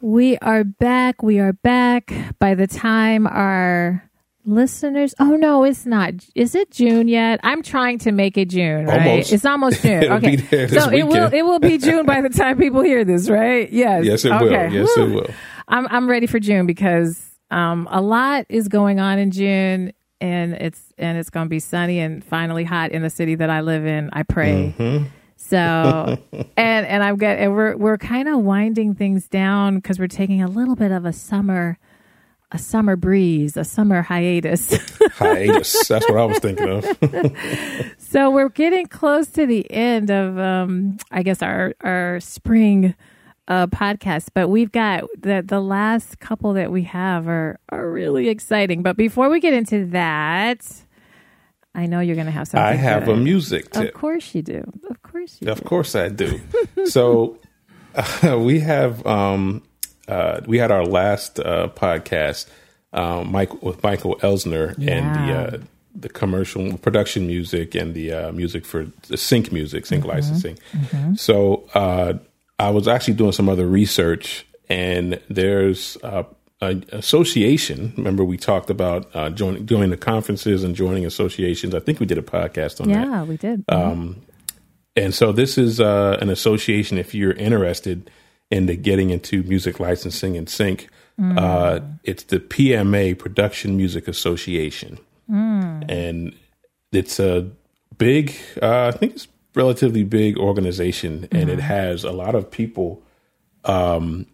We are back. We are back. By the time our listeners, oh no, it's not. Is it June yet? I'm trying to make it June. Right? Almost. It's almost June. Okay, be there this so it will. It will be June by the time people hear this, right? Yes. Yes, it okay. will. Yes, it will. I'm I'm ready for June because um a lot is going on in June. And it's and it's going to be sunny and finally hot in the city that I live in. I pray. Mm-hmm. So and and I'm get and we're we're kind of winding things down because we're taking a little bit of a summer a summer breeze, a summer hiatus. Hiatus. That's what I was thinking of. so we're getting close to the end of um I guess our our spring uh podcast, but we've got the the last couple that we have are are really exciting. But before we get into that, I know you're going to have something. I have a music tip. Of course you do. Of course you Of course I do. so uh, we have um, uh, we had our last uh, podcast, um, Mike with Michael Elsner and the uh, the commercial production music and the uh, music for the sync music, sync Mm-hmm. licensing. So uh, I was actually doing some other research, and there's uh, an association. Remember, we talked about uh, joining joining the conferences and joining associations. I think we did a podcast on that. Yeah, we did. And so this is uh, an association. If you're interested in the getting into music licensing and sync, uh, it's the PMA Production Music Association, and it's a big. Uh, I think it's relatively big organization, and it has a lot of people um,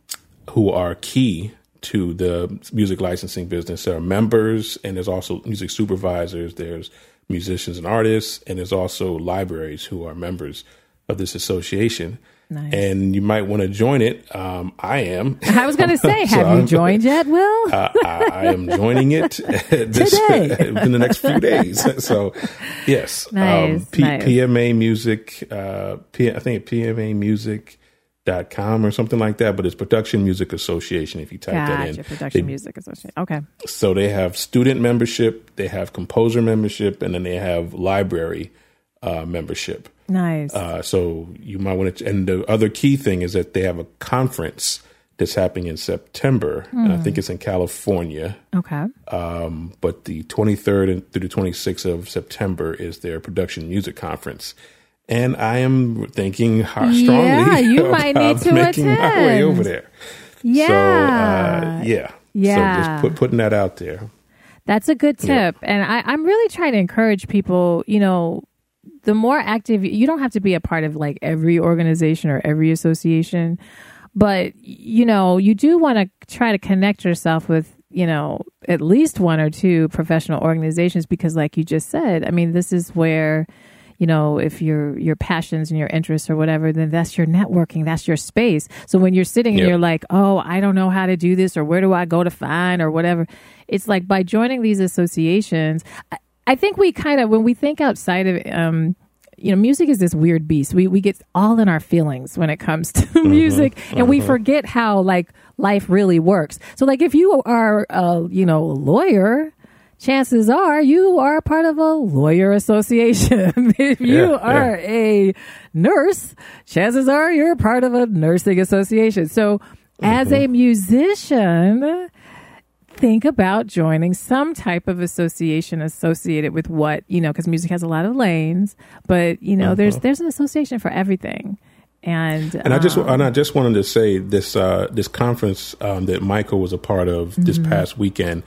who are key to the music licensing business. There are members, and there's also music supervisors. There's musicians and artists, and there's also libraries who are members of this association. Nice. And you might want to join it. Um, I am. I was going to say, So have I'm- you joined yet, Will? Uh, I, I am joining it this, Today. in the next few days. So, yes, Nice, um, P- nice. PMA Music. Uh, P- I think PMAmusic.com or something like that. But it's Production Music Association. If you type that in, Gotcha. Production They- Music Association. Okay. so they have student membership, they have composer membership, and then they have library uh, membership. Nice. Uh, so you might want to. And the other key thing is that they have a conference that's happening in September, and I think it's in California. okay. Um, but the 23rd and through the 26th of September is their production music conference. And I am thinking how strongly Yeah, you might about need to making my way attend. over there. Yeah. So uh, yeah, Yeah. So just put, putting that out there. That's a good tip. And I, I'm really trying to encourage people, you know, the more active, you don't have to be a part of like every organization or every association, but, you know, you do want to try to connect yourself with, you know, at least one or two professional organizations because, like you just said, I mean, this is where, you know if your your passions and your interests or whatever then that's your networking that's your space. So when you're sitting and you're like oh i don't know how to do this or where do i go to find or whatever it's like by joining these associations i, I think we kind of when we think outside of um you know music is this weird beast. We we get all in our feelings when it comes to mm-hmm. music and we mm-hmm. forget how like life really works. So like if you are a you know a lawyer chances are you are part of a lawyer association. if you Yeah, are a nurse, chances are you're part of a nursing association. So, as a musician, think about joining some type of association associated with what, you know, because music has a lot of lanes, but, you know, there's there's an association for everything. And, And I just um, and I just wanted to say this uh, this conference um, that Michael was a part of this Mm-hmm. past weekend.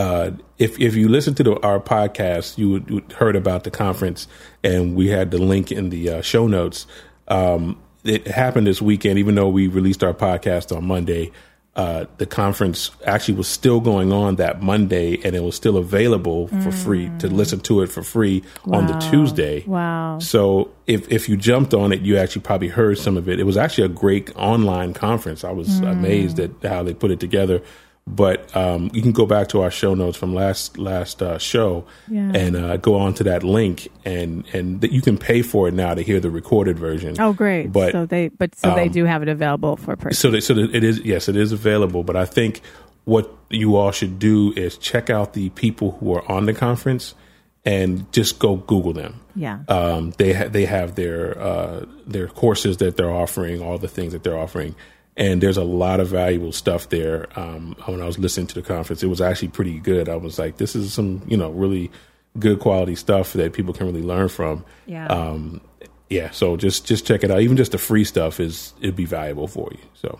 Uh, if if you listen to the, our podcast, you would, would heard about the conference, and we had the link in the uh, show notes. Um, it happened this weekend, even though we released our podcast on Monday. Uh, the conference actually was still going on that Monday, and it was still available for free to listen to it for free on the Mm. Tuesday. Wow. So if if you jumped on it, you actually probably heard some of it. It was actually a great online conference. I was amazed at how they put it together. But um, you can go back to our show notes from last last uh, show Yeah. and uh, go on to that link, and and th- you can pay for it now to hear the recorded version. Oh, great! But so they, but so they um, do have it available for purchase. so that, so that it is yes, it is available. But I think what you all should do is check out the people who are on the conference and just go Google them. Yeah. Um, they ha- they have their uh, their courses that they're offering, all the things that they're offering, and there's a lot of valuable stuff there. Um, when I was listening to the conference, it was actually pretty good. I was like, this is some you know really good quality stuff that people can really learn from. Yeah. Um, yeah. So just just check it out. Even just the free stuff is it'd be valuable for you. So.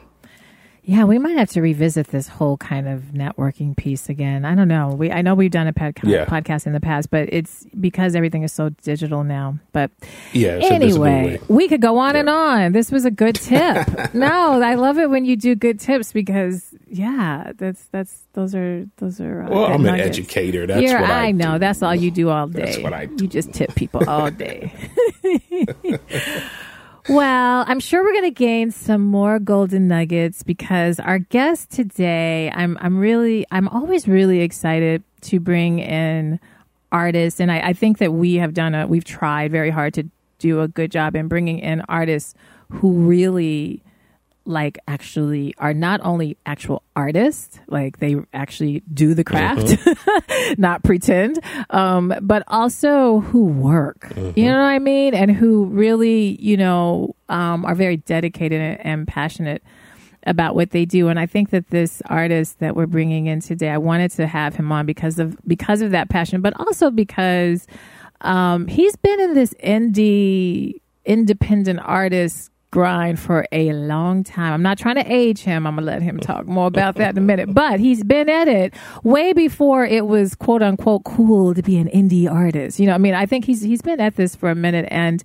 Yeah, we might have to revisit this whole kind of networking piece again. I don't know. We I know we've done a podca- Yeah. podcast in the past, but it's because everything is so digital now. But Yeah, it's a- it's a new anyway, we could go on and on. This was a good tip. no, I love it when you do good tips because yeah, that's that's those are those are. Uh, Well, I'm an educator. That's You're, what I, know. do. That's all you do all day. That's what I do. You just tip people all day. well, I'm sure we're going to gain some more golden nuggets because our guest today, I'm I'm really I'm always really excited to bring in artists, and I, I think that we have done a we've tried very hard to do a good job in bringing in artists who really like actually are not only actual artists like they actually do the craft not pretend um but also who work. You know what i mean? And who really you know um are very dedicated and, and passionate about what they do. And i think that this artist that we're bringing in today i wanted to have him on because of because of that passion but also because um he's been in this indie independent artist grind for a long time. I'm not trying to age him. I'm going to let him talk more about that in a minute. But he's been at it way before it was quote unquote cool to be an indie artist. You know, I mean, I think he's he's been at this for a minute and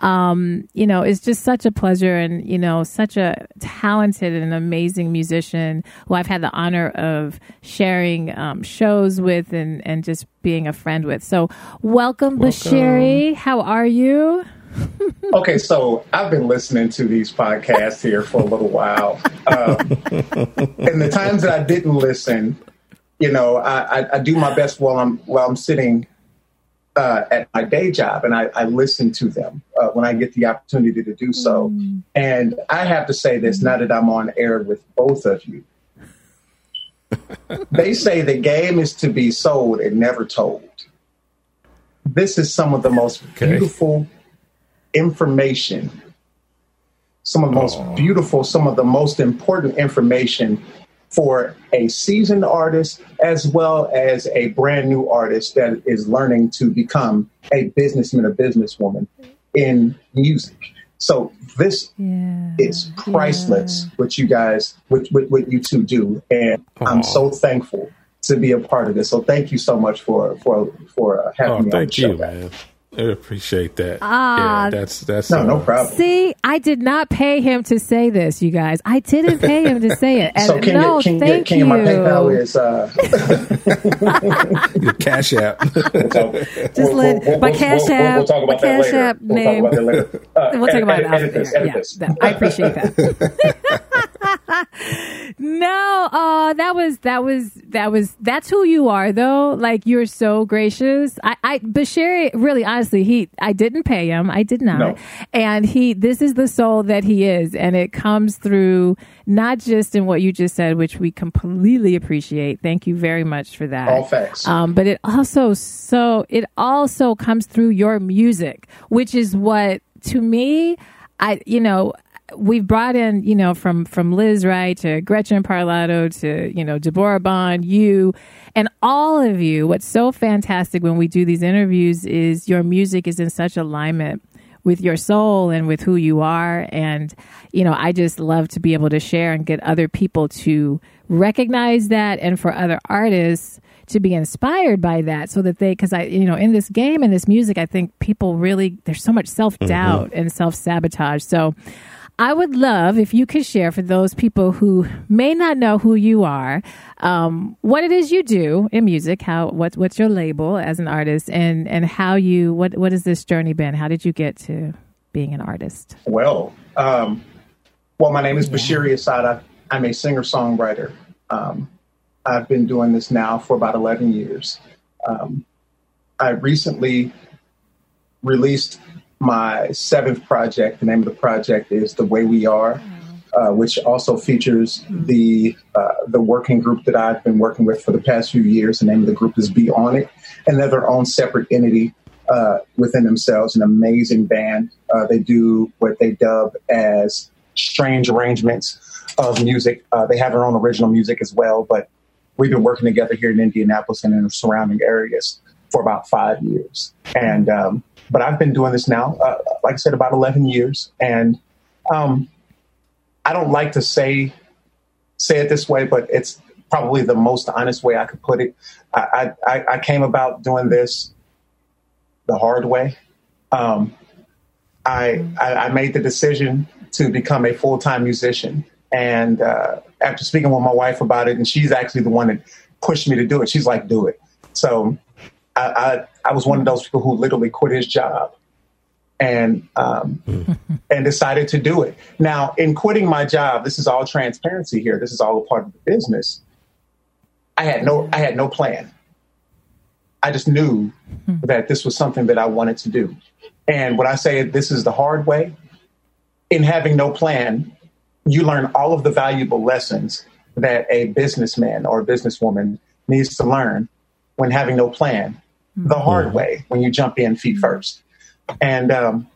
um, you know, it's just such a pleasure and, you know, such a talented and amazing musician who I've had the honor of sharing um, shows with and, and just being a friend with. So, welcome, Bashiri. How are you? Okay, so I've been listening to these podcasts here for a little while. Um, and the times that I didn't listen, you know, I, I, I do my best while I'm while I'm sitting uh, at my day job, and I, I listen to them uh, when I get the opportunity to do so. And I have to say this now that I'm on air with both of you. they say the game is to be sold and never told. This is some of the most Okay. beautiful information, some of the most beautiful, some of the most important information for a seasoned artist as well as a brand new artist that is learning to become a businessman, a businesswoman in music. So this Yeah. is priceless what you guys what, what, what you two do. And i'm so thankful to be a part of this. So thank you so much for for for uh, having Oh, me on the thank show. you, man. I appreciate that. Ah, yeah, that's that's no no problem See, I did not pay him to say this, you guys. I didn't pay him to say it. And so can no, you can, you, thank can you. you my paypal is uh your Cash App. so, just let- my Cash App- we'll, talk my about that Cash later. App we'll name. talk about that later uh, We'll talk about it edit, edit this edit Yeah, this I appreciate that. no, uh, that was that was that was that's who you are though. Like you're so gracious. I, I Bashiri really honestly, he I didn't pay him. I did not. No. And he this is the soul that he is. And it comes through not just in what you just said, which we completely appreciate. Thank you very much for that. all facts Um, but it also so it also comes through your music, which is what to me, I you know we've brought in you know from from Lizz Wright to Gretchen Parlato to you know Deborah Bond, you and all of you. What's so fantastic when we do these interviews is your music is in such alignment with your soul and with who you are. And, you know, I just love to be able to share and get other people to recognize that and for other artists to be inspired by that so that they, because I, you know, in this game and this music, I think people really, there's so much self doubt mm-hmm. and self sabotage. So, I would love if you could share for those people who may not know who you are, um, what it is you do in music, how what what's your label as an artist, and and how you what what has this journey been? How did you get to being an artist? Well, um, well, my name is Bashiri Asada. I'm a singer songwriter. Um, I've been doing this now for about 11 years. Um, I recently released my seventh project. The name of the project is The Way We Are, uh, which also features the uh, the working group that I've been working with for the past few years. The name of the group is Be On It, and they're their own separate entity uh, within themselves. An amazing band. Uh, they do what they dub as strange arrangements of music. Uh, they have their own original music as well, but we've been working together here in Indianapolis and in the surrounding areas for about five years. And um, but I've been doing this now, uh, like I said, about eleven years, and um, I don't like to say say it this way, but it's probably the most honest way I could put it. I, I, I came about doing this the hard way. Um, I, I, I made the decision to become a full time musician, and uh, after speaking with my wife about it, and she's actually the one that pushed me to do it. She's like, "Do it." So I, I, I was one of those people who literally quit his job and um, and decided to do it. Now, in quitting my job, this is all transparency here. This is all a part of the business. I had no I had no plan. I just knew that this was something that I wanted to do. And when I say this is the hard way, in having no plan, you learn all of the valuable lessons that a businessman or a businesswoman needs to learn when having no plan the hard way when you jump in feet first. And um,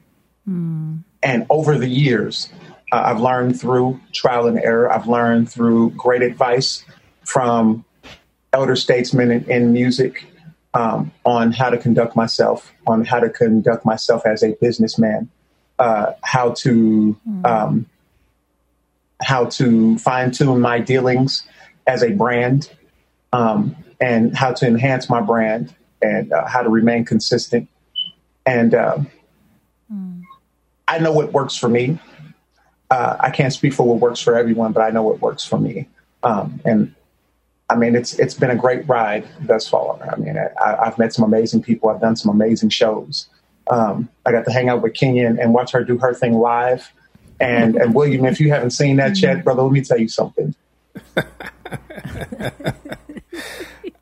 mm. and over the years, uh, I've learned through trial and error. I've learned through great advice from elder statesmen in, in music um, on how to conduct myself, on how to conduct myself as a businessman, uh, how to um, how to fine tune my dealings as a brand, um, and how to enhance my brand and uh, how to remain consistent. And mm. I know what works for me. Uh, I can't speak for what works for everyone, but I know what works for me. Um, and I mean, it's it's been a great ride thus far. I mean, I, have met some amazing people. I've done some amazing shows. Um, I got to hang out with Kenya and, and, watch her do her thing live. And and William, if you haven't seen that yet, brother, let me tell you something.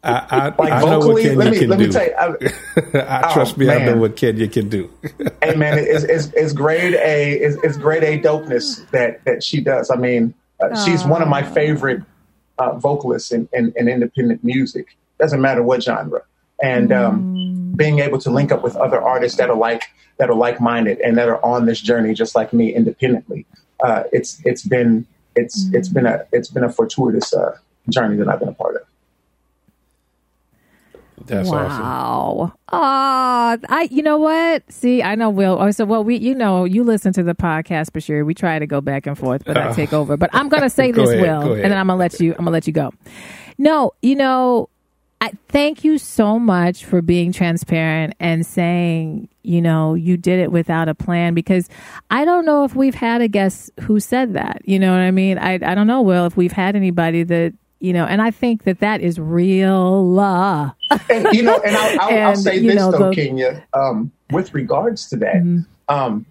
I, I, like I know what Kenya me, can do. You, I, I, trust oh, me, man. I know what Kenya can do. hey man, it's, it's, it's grade A, it's, it's, grade A dopeness that that she does. I mean, uh, she's one of my favorite uh, vocalists in, in, in, independent music. Doesn't matter what genre, and um, mm. being able to link up with other artists that are like that are like minded and that are on this journey just like me independently. Uh, it's it's been it's mm. it's been a it's been a fortuitous uh, journey that I've been a part of. That's wow. awesome. Ah, I you know what? See, I know Will. Oh, so well, we you know you listen to the podcast, for sure. We try to go back and forth, but uh, I take over. But I'm gonna say this, ahead, Will, and then I'm gonna let you. I'm gonna let you go. No, you know, I thank you so much for being transparent and saying, you know, you did it without a plan because I don't know if we've had a guest who said that. You know what I mean? I I don't know, Will, if we've had anybody that you know, and I think that that is real. Uh. and you know, and I'll, I'll, and, I'll say this know, though, the, Kenya, um, with regards to that, mm-hmm. um,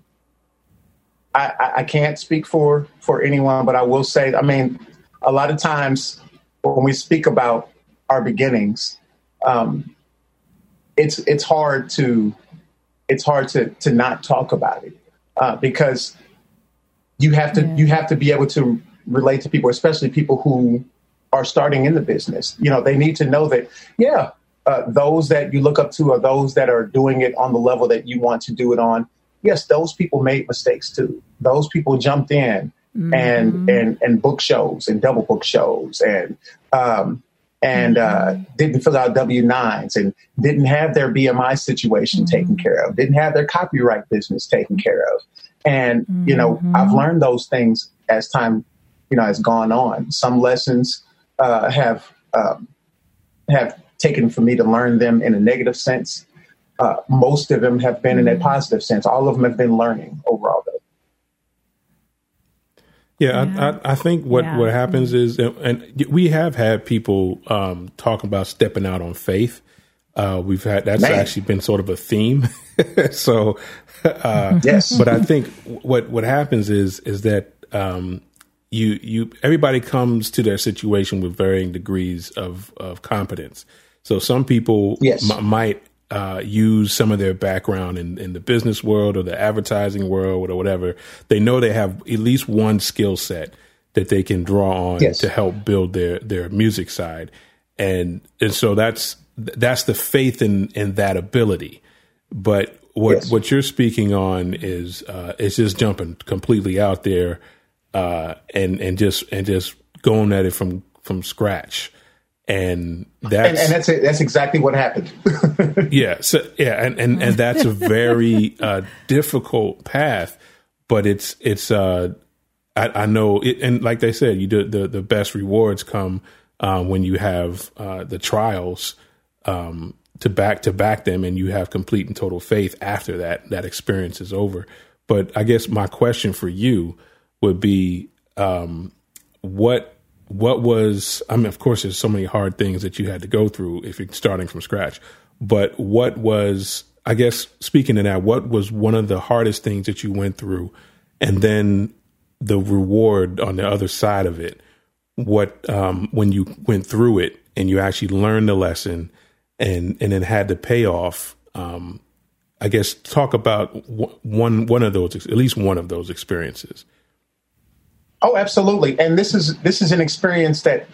I, I can't speak for for anyone, but I will say, I mean, a lot of times when we speak about our beginnings, um, it's it's hard to it's hard to to not talk about it uh, because you have to yeah. you have to be able to relate to people, especially people who are starting in the business. You know, they need to know that, yeah, uh, those that you look up to are those that are doing it on the level that you want to do it on. Yes, those people made mistakes too. Those people jumped in mm-hmm. and and and book shows and double book shows and um, and uh, mm-hmm. didn't fill out W nines and didn't have their BMI situation mm-hmm. taken care of, didn't have their copyright business taken care of. And you know, I've mm-hmm. learned those things as time you know has gone on. Some lessons uh, have um, have taken for me to learn them in a negative sense. Uh, most of them have been in a mm-hmm. positive sense. All of them have been learning overall, though. Yeah, yeah. I, I, think what, yeah. what happens is, and we have had people um, talking about stepping out on faith. Uh, we've had that's Man. actually been sort of a theme. so, uh, yes. But I think what what happens is is that um, you you everybody comes to their situation with varying degrees of of competence. So some people yes. m- might uh, use some of their background in, in the business world or the advertising world or whatever. They know they have at least one skill set that they can draw on yes. to help build their their music side, and and so that's that's the faith in in that ability. But what yes. what you're speaking on is uh, is just jumping completely out there uh, and and just and just going at it from from scratch and that's and, and that's it. that's exactly what happened. yeah, so yeah, and and and that's a very uh, difficult path, but it's it's uh, I, I know it, and like they said, you do the the best rewards come uh, when you have uh, the trials um, to back to back them, and you have complete and total faith after that that experience is over. But I guess my question for you would be, um, what what was i mean of course there's so many hard things that you had to go through if you're starting from scratch but what was i guess speaking to that what was one of the hardest things that you went through? And then the reward on the other side of it what um, when you went through it and you actually learned the lesson and and then had the payoff um, i guess talk about one one of those at least one of those experiences Oh, absolutely. And this is this is an experience that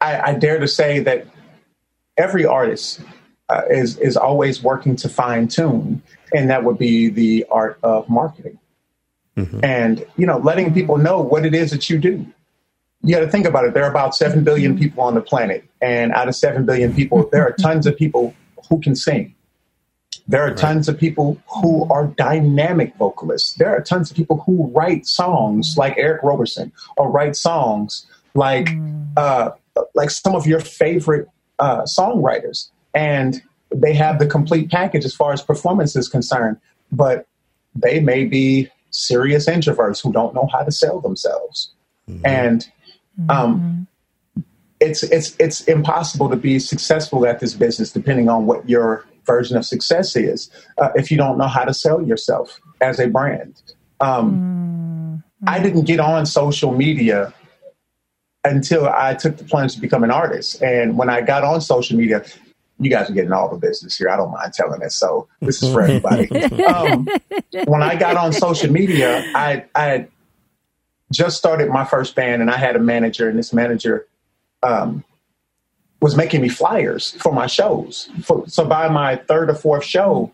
I, I dare to say that every artist uh, is is always working to fine tune, and that would be the art of marketing. Mm-hmm. And you know, letting people know what it is that you do. You got to think about it. There are about seven billion people on the planet, and out of seven billion people, there are tons of people who can sing. There are right. tons of people who are dynamic vocalists. There are tons of people who write songs like Eric Roberson or write songs like mm. uh, like some of your favorite uh, songwriters, and they have the complete package as far as performance is concerned. But they may be serious introverts who don't know how to sell themselves, mm-hmm. and um, mm-hmm. it's it's it's impossible to be successful at this business depending on what your version of success is uh, if you don't know how to sell yourself as a brand. Um, mm-hmm. I didn't get on social media until I took the plunge to become an artist. And when I got on social media, you guys are getting all the business here. I don't mind telling it. So this is for everybody. um, when I got on social media, I, I just started my first band and I had a manager and this manager um, was making me flyers for my shows. For, so by my third or fourth show,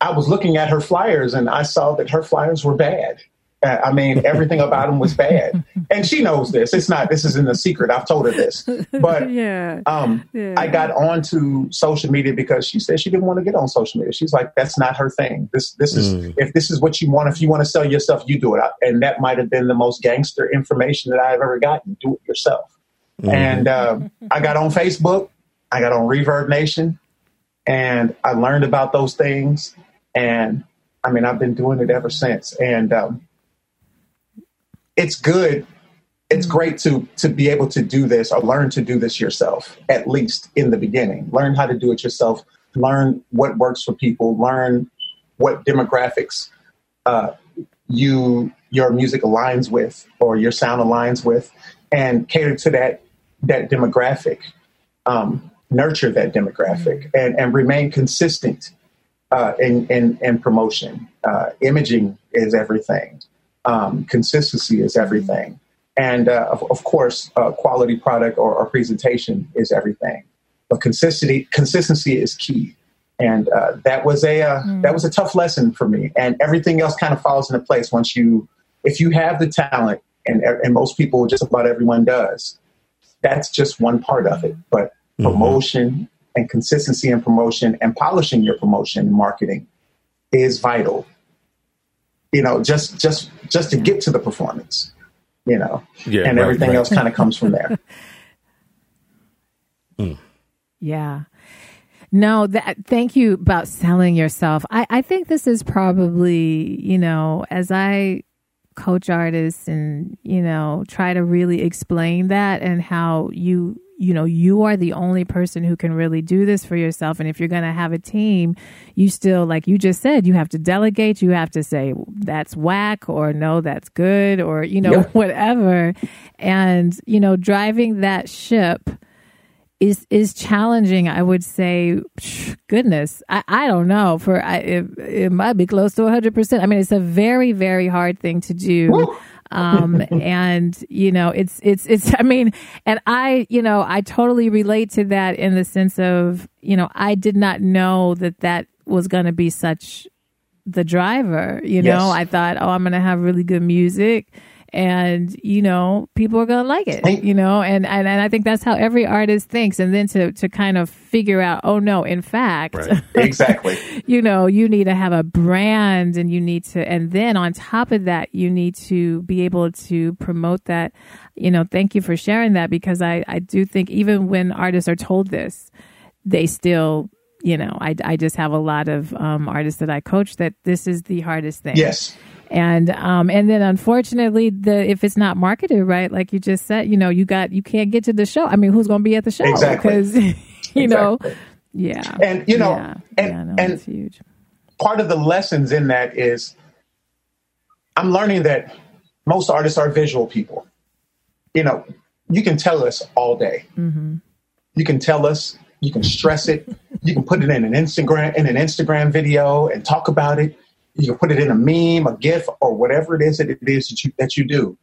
I was looking at her flyers and I saw that her flyers were bad. Uh, I mean, everything about them was bad, and she knows this. It's not. This isn't a secret. I've told her this. But yeah, um, yeah. I got onto social media because she said she didn't want to get on social media. She's like, that's not her thing. This this is mm. if this is what you want. If you want to sell yourself, you do it. And that might have been the most gangster information that I've ever gotten. Do it yourself. Mm-hmm. And uh, I got on Facebook, I got on Reverb Nation, and I learned about those things. And I mean, I've been doing it ever since. And um, it's good. It's great to to be able to do this or learn to do this yourself, at least in the beginning. Learn how to do it yourself. Learn what works for people. Learn what demographics uh, you your music aligns with or your sound aligns with, and cater to that that demographic, um, nurture that demographic, mm-hmm. and, and remain consistent uh, in, in, in promotion. Uh, imaging is everything. Um, consistency is everything. And uh, of, of, course, uh, quality product or, or, presentation is everything. But consistency, consistency is key. And uh, that was a mm. that was a tough lesson for me. And everything else kind of falls into place once you, if you have the talent, and, and most people, just about everyone does, that's just one part of it. But mm-hmm. promotion and consistency in promotion and polishing your promotion and marketing is vital. You know, just just just to get to the performance, you know, yeah, and right, everything right. else kind of comes from there. Mm. Yeah. No, that thank you about selling yourself. I, I think this is probably, you know, as I coach artists and you know try to really explain that and how you you know, you are the only person who can really do this for yourself. And if you're going to have a team, you still, like you just said, you have to delegate. You have to say, that's whack or no, that's good or, you know, whatever. And, you know, driving that ship is is challenging. I would say, goodness, I, I don't know. For I, it, it might be close to hundred percent. I mean, it's a very very hard thing to do. um and you know it's it's it's i mean and i you know i totally relate to that in the sense of you know i did not know that that was going to be such the driver you know yes. i thought oh i'm going to have really good music and you know people are gonna like it you know? And, and and i think that's how every artist thinks. And then to to kind of figure out oh no in fact right. exactly. you know you need to have a brand and you need to and then on top of that you need to be able to promote that. You know thank you for sharing that because i i do think even when artists are told this they still you know i, I just have a lot of um, artists that i coach that this is the hardest thing. Yes and um and then unfortunately the if it's not marketed right like you just said you know you got you can't get to the show. I mean who's going to be at the show? Exactly. Because you exactly. know yeah. And you know yeah. and, yeah, no, and huge. part of the lessons in that is i'm learning that most artists are visual people. You know you can tell us all day. Mm-hmm. you can tell us you can stress it. You can put it in an instagram in an instagram video and talk about it you can put it in a meme, a GIF, or whatever it is that it is that you that you do.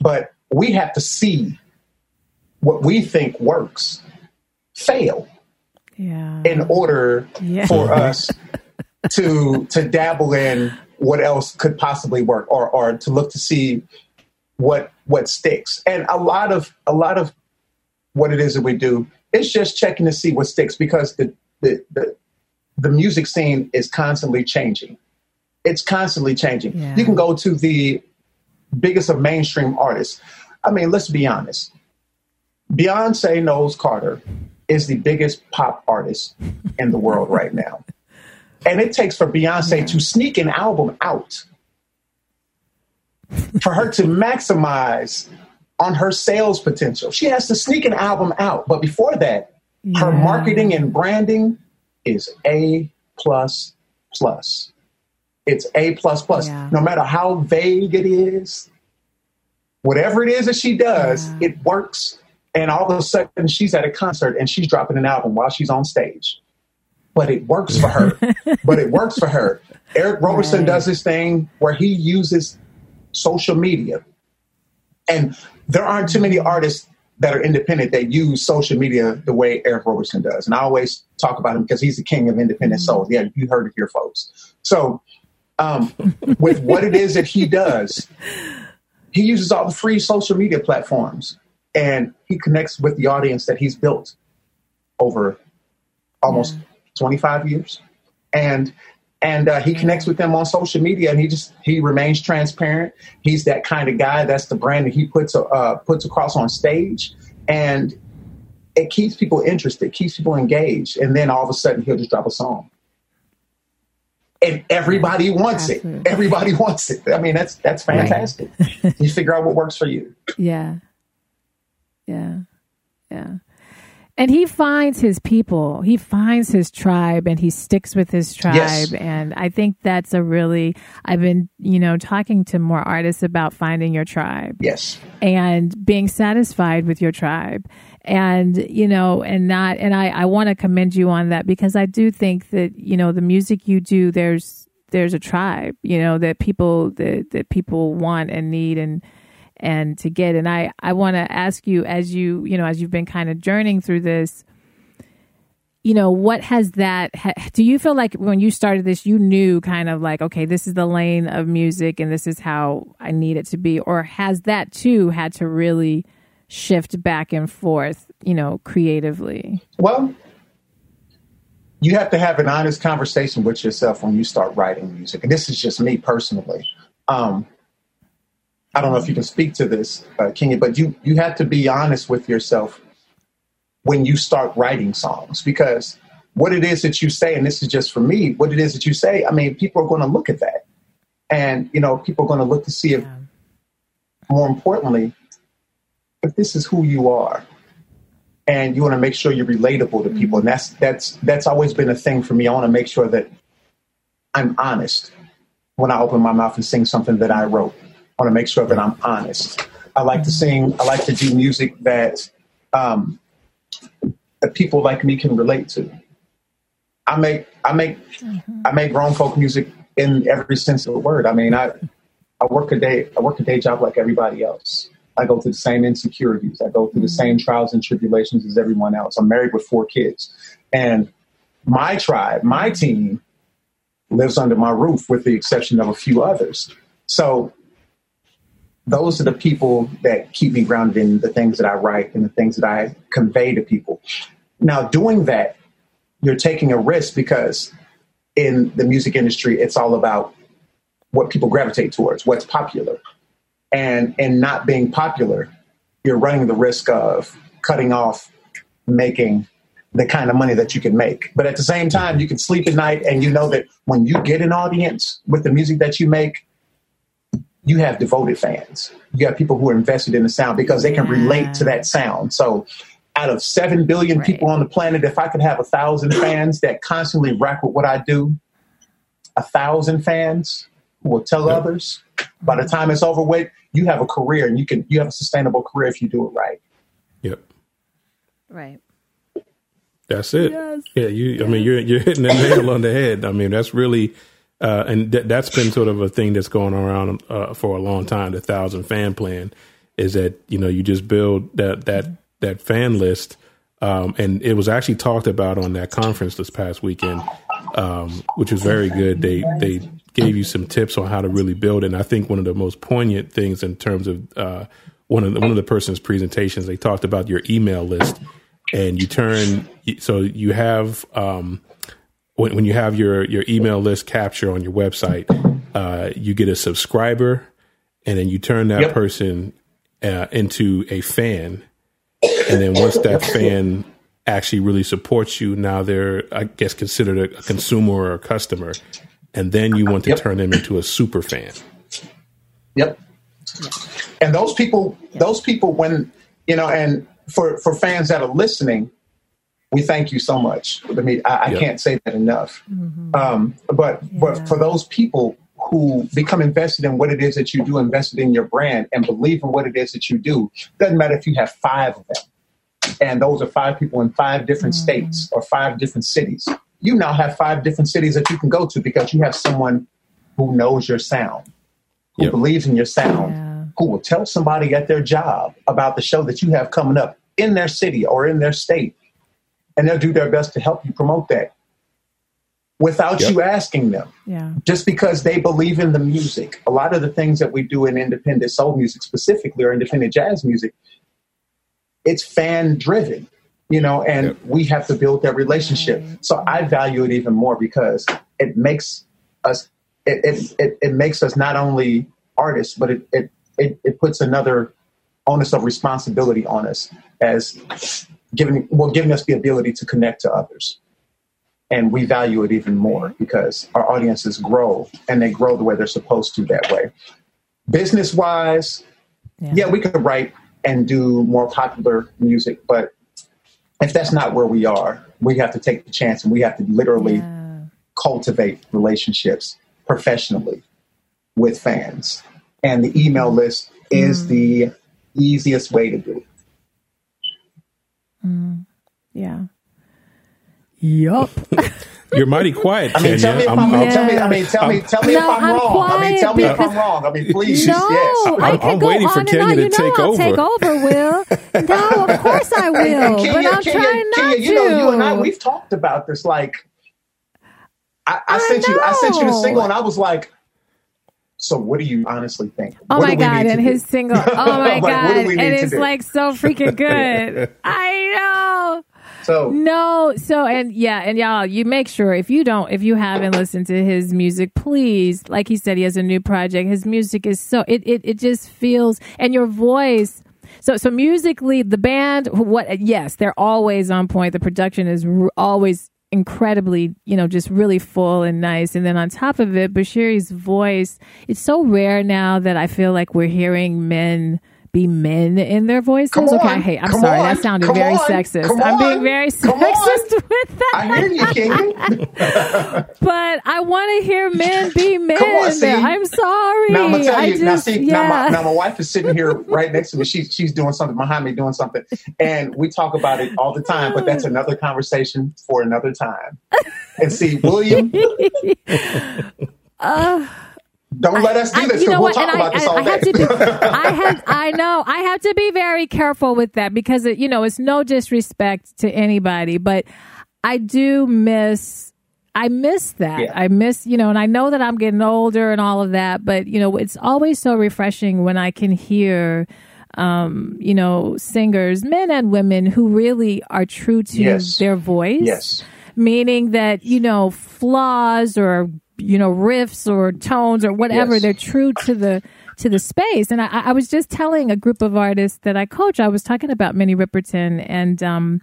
But we have to see what we think works fail yeah. in order yeah. for us to to dabble in what else could possibly work or or to look to see what what sticks. And a lot of a lot of what it is that we do is just checking to see what sticks because the the, the the music scene is constantly changing it's constantly changing. Yeah. You can go to the biggest of mainstream artists. I mean, let's be honest. Beyonce Knowles Carter is the biggest pop artist in the world right now. And it takes for Beyonce yeah. to sneak an album out for her to maximize on her sales potential. She has to sneak an album out. But before that, yeah. her marketing and branding is A plus plus it's A plus plus. No matter how vague it is, whatever it is that she does, yeah. it works. And all of a sudden, she's at a concert and she's dropping an album while she's on stage. But it works for her. but it works for her. Eric Roberson right. does this thing where he uses social media. And there aren't too many artists that are independent that use social media the way Eric Roberson does. And I always talk about him because he's the king of independent mm-hmm. souls. Yeah, you heard it here, folks. So um, with what it is that he does. He uses all the free social media platforms and he connects with the audience that he's built over almost yeah. 25 years. And and uh, he connects with them on social media and he just he remains transparent he's that kind of guy that's the brand that he puts uh, puts across on stage and it keeps people interested keeps people engaged and then all of a sudden he'll just drop a song and everybody wants Absolutely. it. Everybody wants it. I mean, that's that's fantastic. Right. you figure out what works for you. Yeah, yeah, yeah. And he finds his people. He finds his tribe, and he sticks with his tribe. Yes. And I think that's a really. I've been, you know, talking to more artists about finding your tribe. Yes. And being satisfied with your tribe and you know and not and i i want to commend you on that because i do think that you know the music you do there's there's a tribe you know that people that that people want and need and and to get. And i i want to ask you as you you know as you've been kind of journeying through this you know what has that do you feel like when you started this you knew kind of like okay this is the lane of music and this is how i need it to be? Or has that too had to really shift back and forth, you know, creatively? Well, you have to have an honest conversation with yourself when you start writing music. And this is just me personally. Um, I don't know if you can speak to this, uh, Kenya, but you, you have to be honest with yourself when you start writing songs because what it is that you say, and this is just for me, what it is that you say, I mean, people are going to look at that. And, you know, people are going to look to see if, more importantly, if this is who you are, and you want to make sure you're relatable to people. And that's that's that's always been a thing for me. I want to make sure that I'm honest when I open my mouth and sing something that I wrote. I want to make sure that I'm honest. I like to sing. I like to do music that um, that people like me can relate to. I make I make mm-hmm. I make grown folk music in every sense of the word. I mean, I I work a day I work a day job like everybody else. I go through the same insecurities. I go through the mm-hmm. same trials and tribulations as everyone else. I'm married with four kids. And my tribe, my team lives under my roof with the exception of a few others. So those are the people that keep me grounded in the things that I write and the things that I convey to people. Now, doing that, you're taking a risk because in the music industry, it's all about what people gravitate towards, what's popular. And in not being popular, you're running the risk of cutting off making the kind of money that you can make. But at the same time, you can sleep at night and you know that when you get an audience with the music that you make, you have devoted fans. You have people who are invested in the sound because they can relate to that sound. So out of 7 billion right. people on the planet, if I could have a thousand fans that constantly rock with what I do, a thousand fans who will tell yep. others, by the time it's over with, you have a career and you can, you have a sustainable career if you do it right. Yep. Right. That's it. Yes. Yeah, you. I mean, you're you're hitting the nail on the head. I mean, that's really, uh, and th- that's been sort of a thing that's going around uh, for a long time. The thousand fan plan is that you know you just build that that that fan list, um, and it was actually talked about on that conference this past weekend, um, which was very good. They they gave you some tips on how to really build. And I think one of the most poignant things in terms of uh, one of the, one of the person's presentations, they talked about your email list and you turn so you have um, when, when you have your your email list capture on your website, uh, you get a subscriber, and then you turn that yep. person uh, into a fan, and then once that fan actually really supports you, now they're I guess considered a, a consumer or a customer, and then you want to yep. turn them into a super fan. Yep. And those people, those people, when you know, and for for fans that are listening, we thank you so much. I mean, I, I can't say that enough. Mm-hmm. Um, but yeah. but for those people who become invested in what it is that you do, invested in your brand, and believe in what it is that you do, doesn't matter if you have five of them, and those are five people in five different mm-hmm. states or five different cities. You now have five different cities that you can go to because you have someone who knows your sound, who yep. believes in your sound, yeah who will tell somebody at their job about the show that you have coming up in their city or in their state. And they'll do their best to help you promote that without yep. you asking them. Yeah. Just because they believe in the music. A lot of the things that we do in independent soul music specifically or independent jazz music, it's fan driven, you know, and yep. we have to build that relationship. So I value it even more because it makes us it, it, it, it makes us not only artists, but it, it it, it puts another onus of responsibility on us as giving well giving us the ability to connect to others and we value it even more because our audiences grow and they grow the way they're supposed to that way business wise yeah. yeah we could write and do more popular music but if that's not where we are we have to take the chance and we have to literally yeah. cultivate relationships professionally with fans and the email list is mm. the easiest way to do it. Mm. Yeah. Yup. You're mighty quiet, I mean, tell me if I'm, I'm, tell me, I mean, tell me, tell me no, if I'm, I'm wrong. I mean, tell me if I'm wrong. I mean, please. No, yes. I am I'm waiting for Kenya to take I'll over. Take over, Will. No, of course I will. And, and Kenya, but I'm Kenya, trying not Kenya, to. You know, you and I, we've talked about this. Like, I, I, I sent know. you, I sent you the single, and I was like, so what do you honestly think? Oh what my god! And his do? single. Oh my like, god! And it's like so freaking good. I know. So no, so and yeah, and y'all, you make sure if you don't, if you haven't listened to his music, please, like he said, he has a new project. His music is so it it it just feels, and your voice. So so musically, the band, what? Yes, they're always on point. The production is r- always incredibly, you know, just really full and nice. And then on top of it, Bashiri's voice, it's so rare now that I feel like we're hearing men be men in their voices? Come okay, on, hey, I'm come sorry, on, that sounded come very on, sexist. I'm being very sexist with that. I hear you, King. but I want to hear men be men. Come on, see? I'm sorry. Now I'm gonna tell you. just, now see, yeah. now, my, now my wife is sitting here right next to me. She's she's doing something behind me, doing something, and we talk about it all the time. But that's another conversation for another time. And see, William, Uh, don't let us do I- this you because know we'll what? talk And about I, this all I day. have to be, I have, I know, I have to be very careful with that because it, you know, it's no disrespect to anybody, but I do miss, I miss that. Yeah. I miss, you know, and I know that I'm getting older and all of that, but you know, it's always so refreshing when I can hear, um, you know, singers, men and women who really are true to Yes. their voice yes, meaning that you know flaws or you know riffs or tones or whatever Yes. they're true to the to the space and I, I was just telling a group of artists that i coach i was talking about minnie riperton and um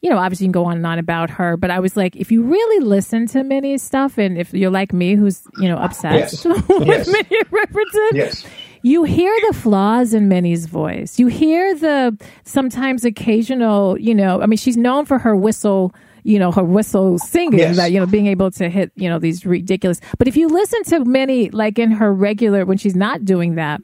you know obviously you can go on and on about her but i was like if you really listen to minnie's stuff and if you're like me who's you know obsessed Yes. with Yes. minnie riperton yes, you hear the flaws in Minnie's voice. You hear the sometimes occasional, you know, I mean, she's known for her whistle, you know, her whistle singing, Yes. that, you know, being able to hit, you know, these ridiculous. But if you listen to Minnie, like in her regular, when she's not doing that,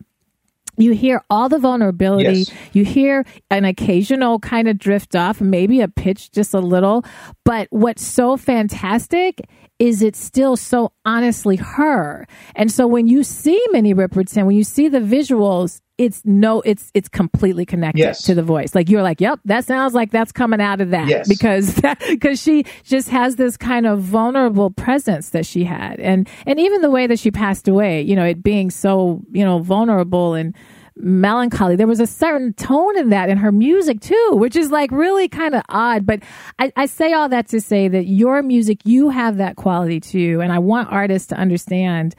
you hear all the vulnerability. Yes. You hear an occasional kind of drift off, maybe a pitch just a little. But what's so fantastic is it's still so honestly her. And so when you see Minnie Riperton, when you see the visuals, it's no, it's it's completely connected Yes. to the voice. Like you're like, yep, that sounds like that's coming out of that Yes. because that, because she just has this kind of vulnerable presence that she had, and and even the way that she passed away, you know, it being so you know vulnerable and melancholy. There was a certain tone in that in her music too, which is like really kind of odd. But I, I say all that to say that your music, you have that quality too, and I want artists to understand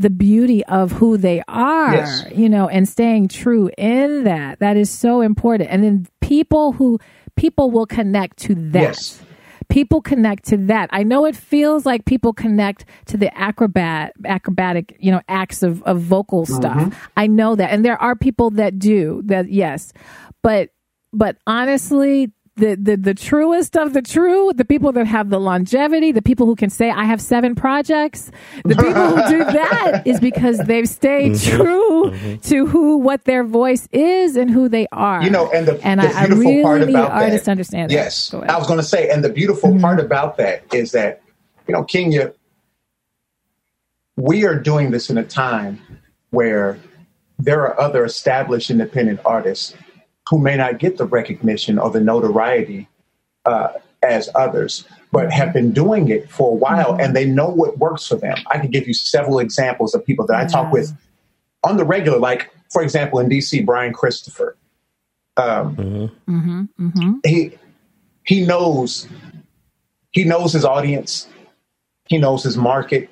the beauty of who they are, Yes. you know, and staying true in that. That is so important. And then people who people will connect to that. Yes. People connect to that. I know it feels like people connect to the acrobat acrobatic, you know, acts of, of vocal mm-hmm. stuff. I know that. And there are people that do that, yes. But but honestly, the, the the truest of the true, the people that have the longevity, the people who can say I have seven projects, the people who do that is because they've stayed mm-hmm. true mm-hmm. to who what their voice is and who they are. You know, and the, and the I, I beautiful really part need about artists that, understand yes, that. Ahead. I was going to say, and the beautiful mm-hmm. part about that is that, you know, Kenya, we are doing this in a time where there are other established independent artists who may not get the recognition or the notoriety uh, as others, but have been doing it for a while and they know what works for them. I can give you several examples of people that I talk Yeah. with on the regular, like, for example, in DC, Brian Christopher. Um, He he knows he knows his audience, he knows his market,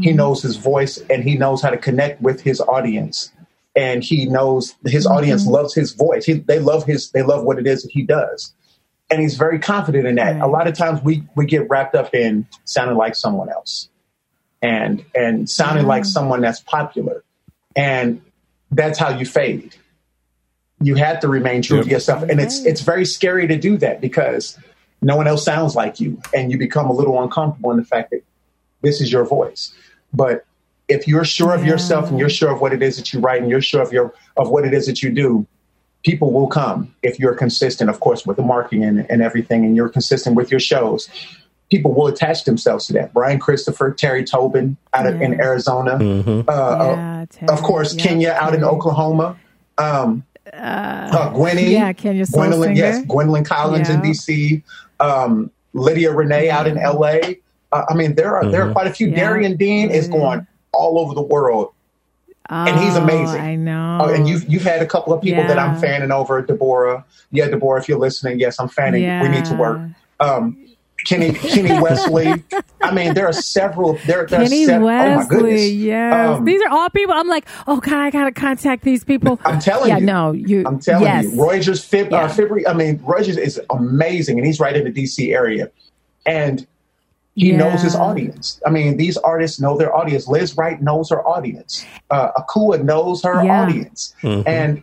he knows his voice, and he knows how to connect with his audience. And he knows his audience mm-hmm. loves his voice. He, they love his they love what it is that he does, and he's very confident in that. Right. A lot of times we we get wrapped up in sounding like someone else, and and sounding like mm-hmm. someone that's popular, and that's how you fade. You have to remain true Yep. to yourself, and it's it's very scary to do that because no one else sounds like you, and you become a little uncomfortable in the fact that this is your voice. But if you're sure of yourself and you're sure of what it is that you write and you're sure of your of what it is that you do, people will come if you're consistent, of course, with the marketing and, and everything, and you're consistent with your shows. People will attach themselves to that. Brian Christopher, Terry Tobin out of, in Arizona, Mm-hmm. uh, uh, Yeah, of course, Yeah, Kenya out in Oklahoma. Um, uh, Gwenny, yeah, Kenya Soul Gwendolyn, yes, Singer. Gwendolyn Collins in DC, um, Lydia Renee out in LA. Uh, I mean, there are there are quite a few. Yeah. Darian Dean is going all over the world, and he's Oh, amazing. I know. Oh, and you've you've had a couple of people that I'm fanning over. Deborah, yeah, Deborah, if you're listening, yes, I'm fanning. We need to work. Um, Kenny Kenny Wesley. I mean, there are several. There, there Kenny are sev- Oh my Wesley, goodness. yes. Um, these are all people. I'm like, oh God, I gotta contact these people. I'm telling yeah, you. no, you. I'm telling yes. you, Rogers Fib, Yeah. uh, Fibri, I mean, Reuters is amazing, and he's right in the DC area, and he Yeah. knows his audience. I mean, these artists know their audience. Lizz Wright knows her audience. Uh, Akua knows her Yeah. audience, and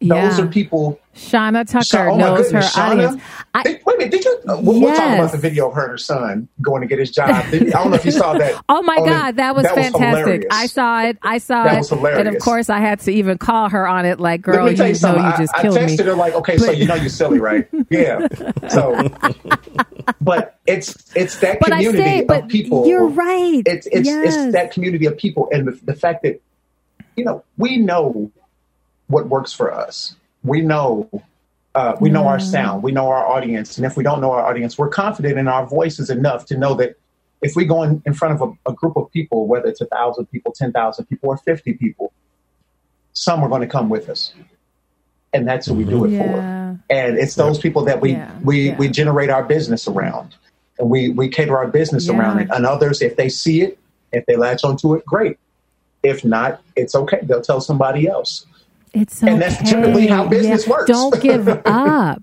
Those are people. Shauna Tucker oh knows her Shauna, audience. I, did, wait a minute, did you? Uh, we'll, yes. we'll, talk about the video of her and her son going to get his job. I don't know if you saw that. oh my God, that was that fantastic. Was I saw it. I saw that it. Was hilarious. And of course, I had to even call her on it. Like, girl, you, you know, you just I, killed I texted me. her like, okay, but, so you know you're silly, right? yeah. So, but it's it's that but community say, of people. You're right. It's it's yes. it's that community of people, and the, the fact that you know we know what works for us we know uh, we know our sound, we know our audience, and if we don't know our audience, we're confident in our voices enough to know that if we go in, in front of a, a group of people, whether it's a thousand people, ten thousand people, or fifty people, some are going to come with us, and that's who we do it yeah. for. And it's those people that we yeah. we yeah. we generate our business around, and we we cater our business around it. And others, if they see it, if they latch onto it, great. If not, it's okay. They'll tell somebody else. It's okay. And that's typically how business yeah. works. Don't give up.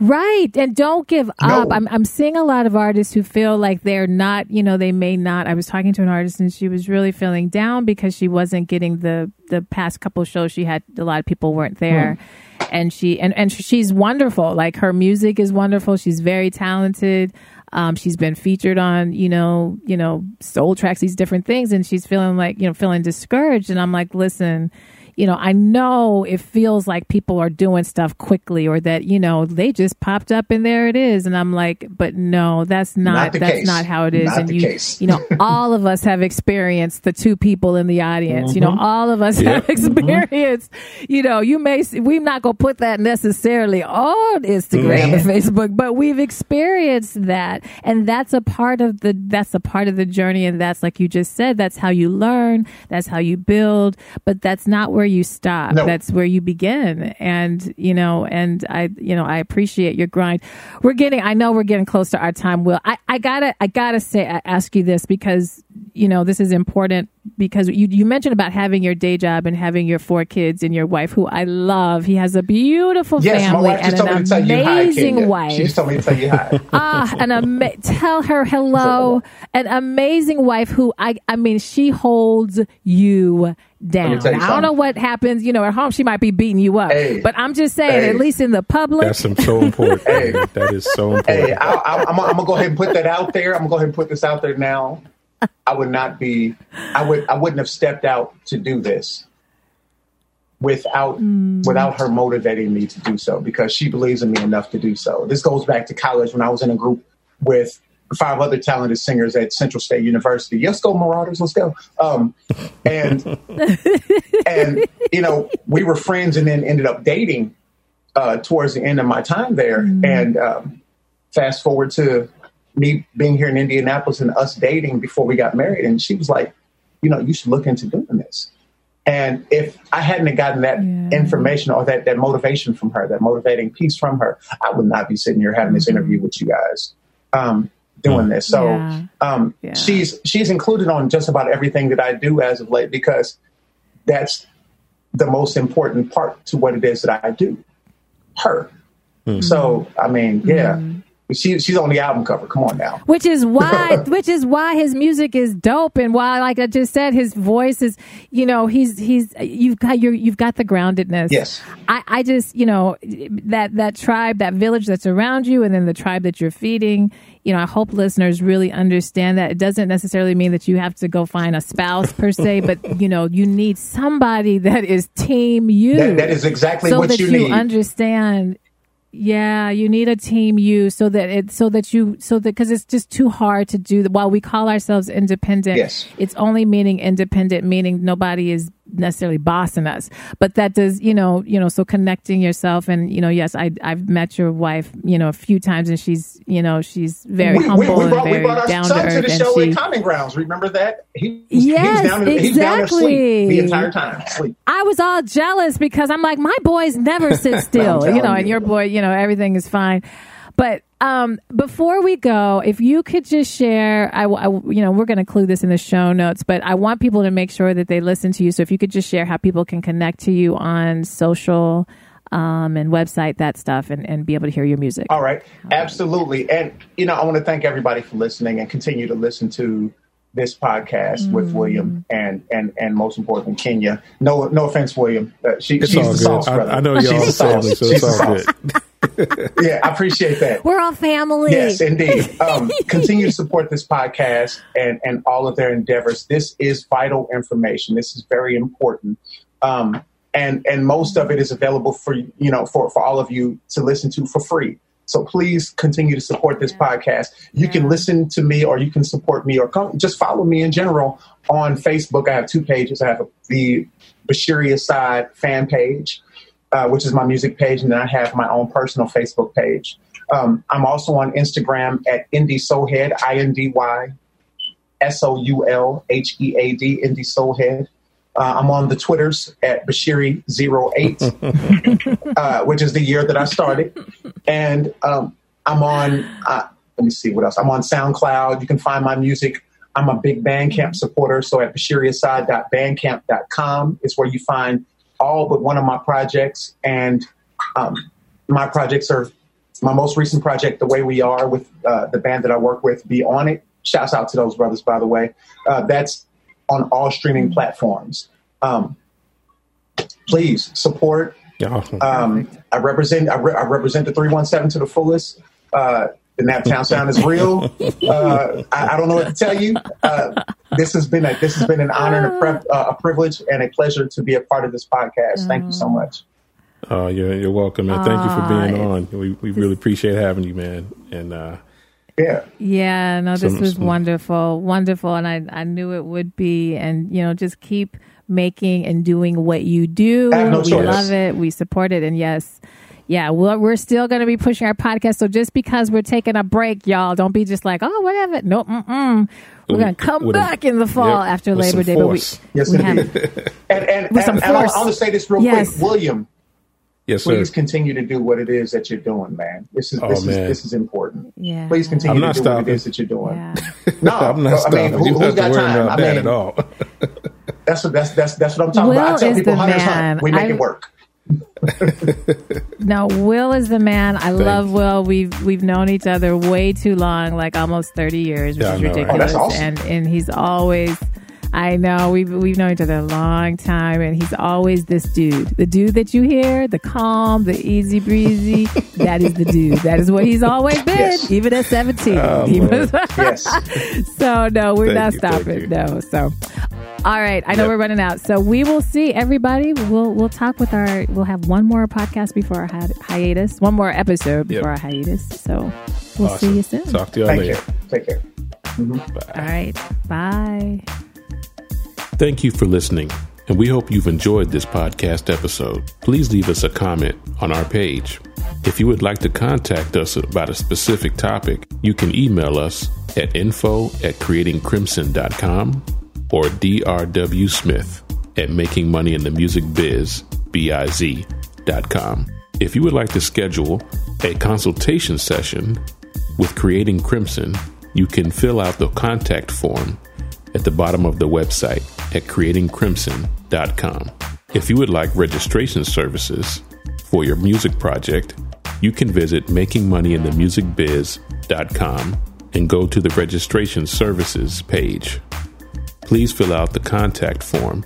Right. And don't give up. No. I'm, I'm seeing a lot of artists who feel like they're not, you know, they may not. I was talking to an artist and she was really feeling down because she wasn't getting the, the past couple shows she had. A lot of people weren't there. Hmm. And she, and, and she's wonderful. Like her music is wonderful. She's very talented. Um, she's been featured on, you know, you know, soul tracks, these different things. And she's feeling like, you know, feeling discouraged. And I'm like, listen, you know, I know it feels like people are doing stuff quickly or that, you know, they just popped up and there it is. And I'm like, but no, that's not, not that's case. not how it is. Not and you, case. you know, all of us have experienced the two people in the audience. Mm-hmm. You know, mm-hmm. all of us have experienced, mm-hmm. you know, you may, we're not going to put that necessarily on Instagram mm-hmm. and Facebook, but we've experienced that. And that's a part of the, that's a part of the journey. And that's like you just said, that's how you learn. That's how you build, but that's not where you stop. No. That's where you begin. And, you know, and I, you know, I appreciate your grind. We're getting, I know we're getting close to our time, Will. I, I gotta, I gotta say, I ask you this because, you know, this is important because you, you mentioned about having your day job and having your four kids and your wife, who I love. He has a beautiful yes, family and an amazing hi, wife. She just told me to tell you hi. ah, an ama- tell her hello. An amazing wife who I, I mean, she holds you down. I don't know what happens. You know, at home she might be beating you up, hey, but I'm just saying, hey, at least in the public, that's so important. hey, that is so important. Hey, I, am gonna go ahead and put that out there. I'm gonna go ahead and put this out there now. I would not be. I would. I wouldn't have stepped out to do this without mm. without her motivating me to do so because she believes in me enough to do so. This goes back to college when I was in a group with five other talented singers at Central State University. Let's go, Marauders. Let's go. Um, and and you know we were friends and then ended up dating uh, towards the end of my time there. Mm. And um, fast forward to me being here in Indianapolis and us dating before we got married, and she was like, you know, you should look into doing this. And if I hadn't gotten that yeah. information or that, that motivation from her, that motivating piece from her, I would not be sitting here having this mm-hmm. interview with you guys. Um, doing this. So yeah. Um, yeah. she's she's included on just about everything that I do as of late because that's the most important part to what it is that I do. Her. Mm-hmm. So I mean, yeah. Mm-hmm. She, she's on the album cover. Come on now. Which is why, which is why his music is dope, and why, like I just said, his voice is, you know, he's he's you've got your you've got the groundedness. Yes. I I just you know that that tribe, that village that's around you, and then the tribe that you're feeding you know, I hope listeners really understand that it doesn't necessarily mean that you have to go find a spouse per se, but you know, you need somebody that is team you. that, that is exactly so what that you, you understand yeah, you need a team you so that it so that you so that because it's just too hard to do. While we call ourselves independent, yes. it's only meaning independent, meaning nobody is necessarily bossing us but that does you know you know so connecting yourself and you know yes i i've met your wife you know a few times and she's you know she's very we, humble we, we brought, and very we brought our down son to, to the show she, at common grounds remember that he, yes, he down, exactly. he was down the entire time sleep i was all jealous because i'm like my boys never sit still you know you. and your boy you know everything is fine but um, before we go, if you could just share, I, I you know, we're going to include this in the show notes, but I want people to make sure that they listen to you. So if you could just share how people can connect to you on social um, and website, that stuff, and, and be able to hear your music. All right, absolutely. And you know, I want to thank everybody for listening and continue to listen to this podcast mm. with William and and and most importantly Kenya. No no offense, William. Uh, she, she's the sauce, brother. I, I know y'all family, so it's all good. yeah, I appreciate that. We're all family. Yes, indeed. Um, continue to support this podcast and and all of their endeavors. This is vital information. This is very important. Um, and and most of it is available for you know for for all of you to listen to for free. So please continue to support this podcast. You yeah. can listen to me or you can support me or come, just follow me in general on Facebook. I have two pages. I have the Bashiri Assad fan page, uh, which is my music page, and then I have my own personal Facebook page. Um, I'm also on Instagram at Indy Soulhead, I N D Y S O U L H E A D, Indy Soulhead. Uh, I'm on the Twitters at Bashiri08, uh, which is the year that I started. And um, I'm on, uh, let me see what else. I'm on SoundCloud. You can find my music. I'm a big Bandcamp supporter. So at bashiriassad.bandcamp.com is where you find all but one of my projects. And um, my projects are my most recent project, The Way We Are, with uh, the band that I work with, Be On It. Shouts out to those brothers, by the way. Uh, that's on all streaming platforms. Um, please support. Um, I represent I, re- I, represent the three one seven to the fullest. Uh, the Naptown sound is real. Uh, I, I, don't know what to tell you. Uh, this has been a this has been an honor and a, pre- uh, a, privilege and a pleasure to be a part of this podcast. Thank you so much. Oh, you're you're welcome, man. Thank you for being on. We we really appreciate having you, man. And uh, yeah. Yeah, no, this some, was some. wonderful, wonderful, and I I knew it would be, and you know, just keep making and doing what you do. No we choice. love it. We support it, and yes. Yeah, well, we're still going to be pushing our podcast. So just because we're taking a break, y'all, don't be just like, oh, whatever. No, mm-mm. We're going to come with back a, in the fall yep, after Labor Day. Force. But we, yes, we have, and, and, and, and I want to say this real yes. quick. William, Yes, sir. Please continue to do what it is that you're doing, man. This is oh, this man. is this is important. Yeah. Please continue to do stopping. what it is that you're doing. Yeah. no, I'm not I mean, who, has got time? I mean, at all. that's what that's that's that's what I'm talking Will about. I tell people, hunters hunt. We make I, it work. no, Will is the man. I Thanks. love Will. We've we've known each other way too long, like almost thirty years, which yeah, is oh, ridiculous. Oh, awesome. And and he's always I know we've we've known each other a long time, and he's always this dude, the dude that you hear, the calm, the easy breezy. that is the dude. That is what he's always been, yes. even at seventeen. Oh, was, yes. So no, we're thank not you, stopping. No. So, all right. I know yep. we're running out, so we will see everybody. We'll we'll talk with our. We'll have one more podcast before our hi- hiatus. One more episode before yep. our hiatus. So we'll awesome. see you soon. Talk to you Thank later. You. Take care. Mm-hmm. All right. Bye. Thank you for listening, and we hope you've enjoyed this podcast episode. Please leave us a comment on our page. If you would like to contact us about a specific topic, you can email us at info at creatingcrimson.com or drwsmith at makingmoneyinthemusicbiz.com. If you would like to schedule a consultation session with Creating Crimson, you can fill out the contact form at the bottom of the website at creatingcrimson.com. If you would like registration services for your music project, you can visit makingmoneyinthemusicbiz.com and go to the registration services page. Please fill out the contact form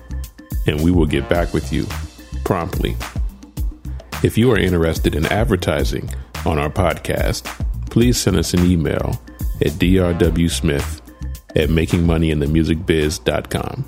and we will get back with you promptly. If you are interested in advertising on our podcast, please send us an email at drwsmith at makingmoneyinthemusicbiz.com.